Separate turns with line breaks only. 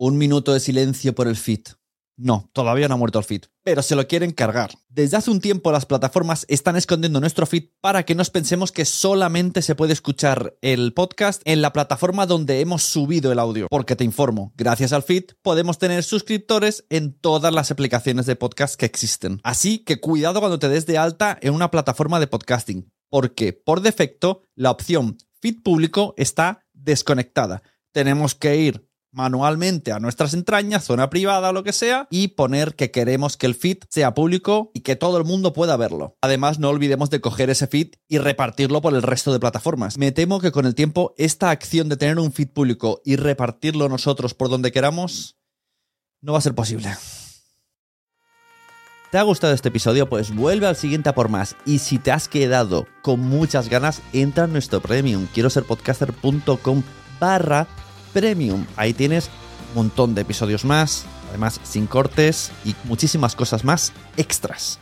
Un minuto de silencio por el feed. No, todavía no ha muerto el feed, pero se lo quieren cargar. Desde hace un tiempo las plataformas están escondiendo nuestro feed para que nos pensemos que solamente se puede escuchar el podcast en la plataforma donde hemos subido el audio. Porque te informo, gracias al feed podemos tener suscriptores en todas las aplicaciones de podcast que existen. Así que cuidado cuando te des de alta en una plataforma de podcasting, porque por defecto la opción feed público está desconectada. Tenemos que ir manualmente a nuestras entrañas, zona privada o lo que sea, y poner que queremos que el feed sea público y que todo el mundo pueda verlo. Además, no olvidemos de coger ese feed y repartirlo por el resto de plataformas. Me temo que con el tiempo esta acción de tener un feed público y repartirlo nosotros por donde queramos no va a ser posible. ¿Te ha gustado este episodio? Pues vuelve al siguiente a por más. Y si te has quedado con muchas ganas, entra en nuestro premium. Quiero ser podcaster.com barra Premium. Ahí tienes un montón de episodios más, además sin cortes y muchísimas cosas más extras.